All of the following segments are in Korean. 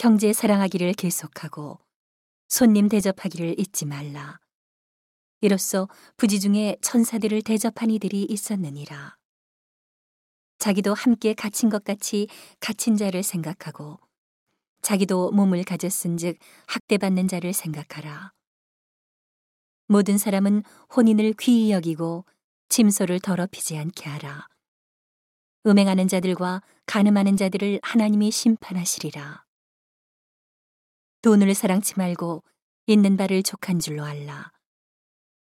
형제 사랑하기를 계속하고 손님 대접하기를 잊지 말라. 이로써 부지 중에 천사들을 대접한 이들이 있었느니라. 자기도 함께 갇힌 것 같이 갇힌 자를 생각하고 자기도 몸을 가졌은즉 학대받는 자를 생각하라. 모든 사람은 혼인을 귀히 여기고 짐소를 더럽히지 않게 하라. 음행하는 자들과 가늠하는 자들을 하나님이 심판하시리라. 돈을 사랑치 말고 있는 바를 족한 줄로 알라.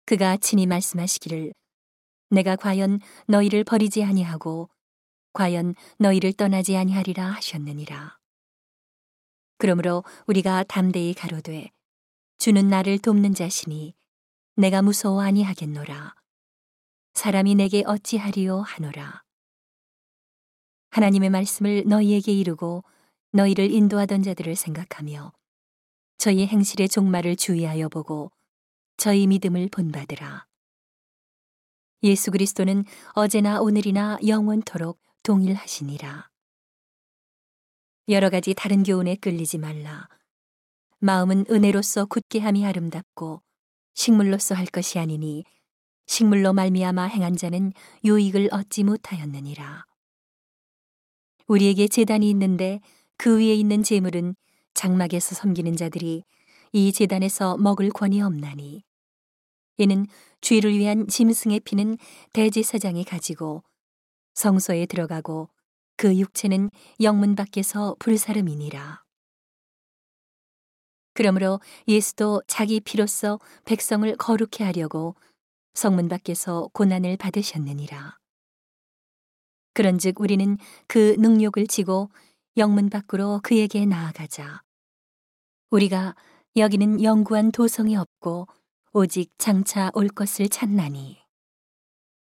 그가 친히 말씀하시기를 내가 과연 너희를 버리지 아니하고 과연 너희를 떠나지 아니하리라 하셨느니라. 그러므로 우리가 담대히 가로되 주는 나를 돕는 자시니 내가 무서워 아니하겠노라. 사람이 내게 어찌하리요 하노라. 하나님의 말씀을 너희에게 이루고 너희를 인도하던 자들을 생각하며 저희 행실의 종말을 주의하여 보고 저희 믿음을 본받으라. 예수 그리스도는 어제나 오늘이나 영원토록 동일하시니라. 여러 가지 다른 교훈에 끌리지 말라. 마음은 은혜로서 굳게 함이 아름답고 식물로서 할 것이 아니니 식물로 말미암아 행한 자는 유익을 얻지 못하였느니라. 우리에게 재단이 있는데 그 위에 있는 재물은 장막에서 섬기는 자들이 이 재단에서 먹을 권이 없나니 이는 죄를 위한 짐승의 피는 대제사장이 가지고 성소에 들어가고 그 육체는 영문 밖에서 불사름이니라. 그러므로 예수도 자기 피로써 백성을 거룩해 하려고 성문 밖에서 고난을 받으셨느니라. 그런즉 우리는 그 능력을 지고 영문 밖으로 그에게 나아가자. 우리가 여기는 영구한 도성이 없고 오직 장차 올 것을 찾나니.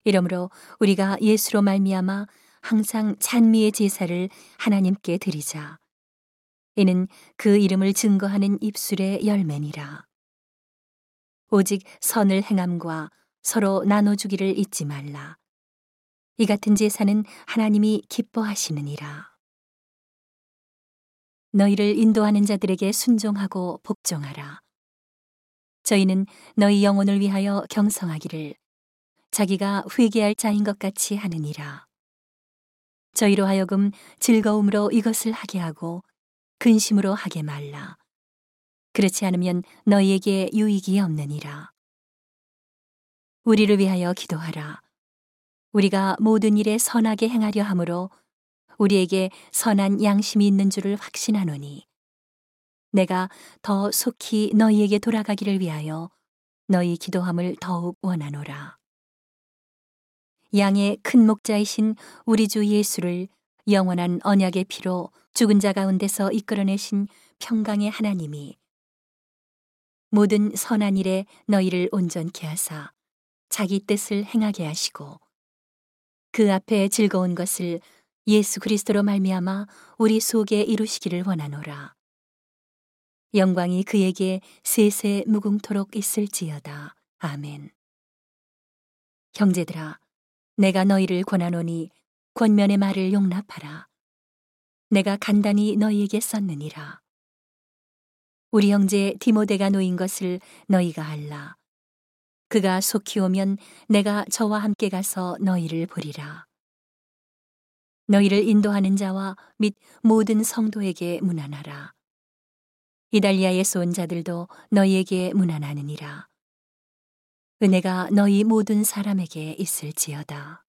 이러므로 우리가 예수로 말미암아 항상 찬미의 제사를 하나님께 드리자. 이는 그 이름을 증거하는 입술의 열매니라. 오직 선을 행함과 서로 나눠 주기를 잊지 말라. 이 같은 제사는 하나님이 기뻐하시느니라. 너희를 인도하는 자들에게 순종하고 복종하라. 저희는 너희 영혼을 위하여 경성하기를 자기가 회개할 자인 것 같이 하느니라. 저희로 하여금 즐거움으로 이것을 하게 하고 근심으로 하게 말라. 그렇지 않으면 너희에게 유익이 없느니라. 우리를 위하여 기도하라. 우리가 모든 일에 선하게 행하려 함으로 우리에게 선한 양심이 있는 줄을 확신하노니 내가 더 속히 너희에게 돌아가기를 위하여 너희 기도함을 더욱 원하노라. 양의 큰 목자이신 우리 주 예수를 영원한 언약의 피로 죽은 자 가운데서 이끌어내신 평강의 하나님이 모든 선한 일에 너희를 온전케 하사 자기 뜻을 행하게 하시고 그 앞에 즐거운 것을 예수 그리스도로 말미암아 우리 속에 이루시기를 원하노라. 영광이 그에게 세세 무궁토록 있을지어다. 아멘. 형제들아, 내가 너희를 권하노니 권면의 말을 용납하라. 내가 간단히 너희에게 썼느니라. 우리 형제 디모데가 놓인 것을 너희가 알라. 그가 속히 오면 내가 저와 함께 가서 너희를 보리라. 너희를 인도하는 자와 및 모든 성도에게 문안하라. 이달리아에서 온 자들도 너희에게 문안하느니라. 은혜가 너희 모든 사람에게 있을지어다.